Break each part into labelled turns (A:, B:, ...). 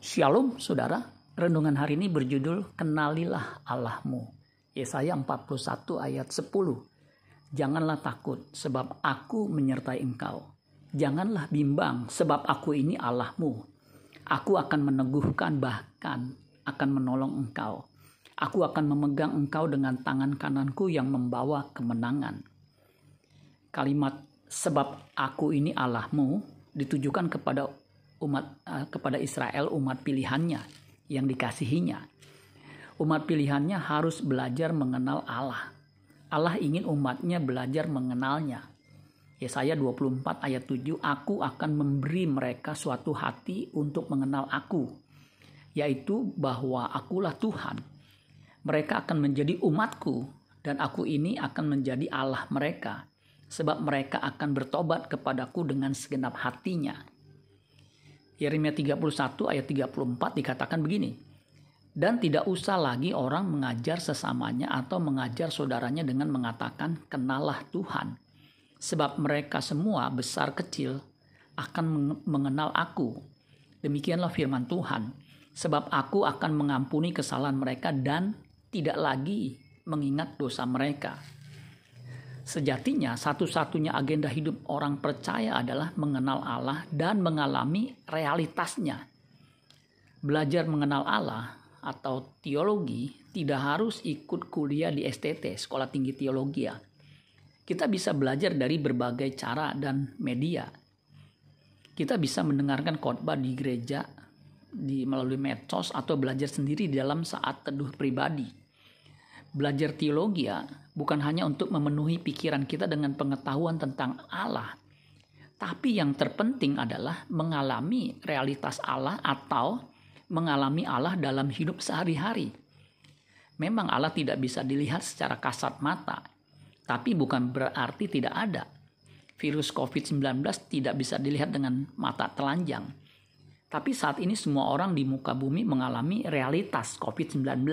A: Shalom saudara, renungan hari ini berjudul Kenalilah Allahmu. Yesaya 41 ayat 10. Janganlah takut sebab aku menyertai engkau. Janganlah bimbang sebab aku ini Allahmu. Aku akan meneguhkan bahkan akan menolong engkau. Aku akan memegang engkau dengan tangan kananku yang membawa kemenangan. Kalimat sebab aku ini Allahmu ditujukan kepada umat uh, kepada Israel umat pilihannya yang dikasihinya. Umat pilihannya harus belajar mengenal Allah. Allah ingin umatnya belajar mengenalnya. Yesaya 24 ayat 7, Aku akan memberi mereka suatu hati untuk mengenal aku, yaitu bahwa akulah Tuhan. Mereka akan menjadi umatku, dan aku ini akan menjadi Allah mereka, sebab mereka akan bertobat kepadaku dengan segenap hatinya Yeremia 31 ayat 34 dikatakan begini. Dan tidak usah lagi orang mengajar sesamanya atau mengajar saudaranya dengan mengatakan kenalah Tuhan. Sebab mereka semua besar kecil akan mengenal aku. Demikianlah firman Tuhan. Sebab aku akan mengampuni kesalahan mereka dan tidak lagi mengingat dosa mereka. Sejatinya satu-satunya agenda hidup orang percaya adalah mengenal Allah dan mengalami realitasnya. Belajar mengenal Allah atau teologi tidak harus ikut kuliah di STT, Sekolah Tinggi Teologi ya. Kita bisa belajar dari berbagai cara dan media. Kita bisa mendengarkan khotbah di gereja di melalui medsos atau belajar sendiri di dalam saat teduh pribadi belajar teologi ya bukan hanya untuk memenuhi pikiran kita dengan pengetahuan tentang Allah, tapi yang terpenting adalah mengalami realitas Allah atau mengalami Allah dalam hidup sehari-hari. Memang Allah tidak bisa dilihat secara kasat mata, tapi bukan berarti tidak ada. Virus COVID-19 tidak bisa dilihat dengan mata telanjang. Tapi saat ini semua orang di muka bumi mengalami realitas COVID-19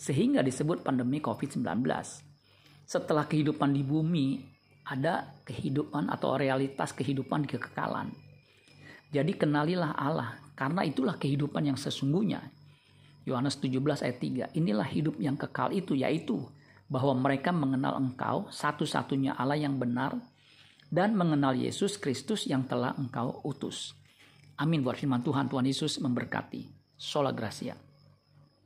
A: sehingga disebut pandemi COVID-19. Setelah kehidupan di bumi, ada kehidupan atau realitas kehidupan di kekekalan. Jadi kenalilah Allah, karena itulah kehidupan yang sesungguhnya. Yohanes 17 ayat 3, inilah hidup yang kekal itu, yaitu bahwa mereka mengenal engkau, satu-satunya Allah yang benar, dan mengenal Yesus Kristus yang telah engkau utus. Amin buat firman Tuhan, Tuhan Yesus memberkati. Sola Gracia.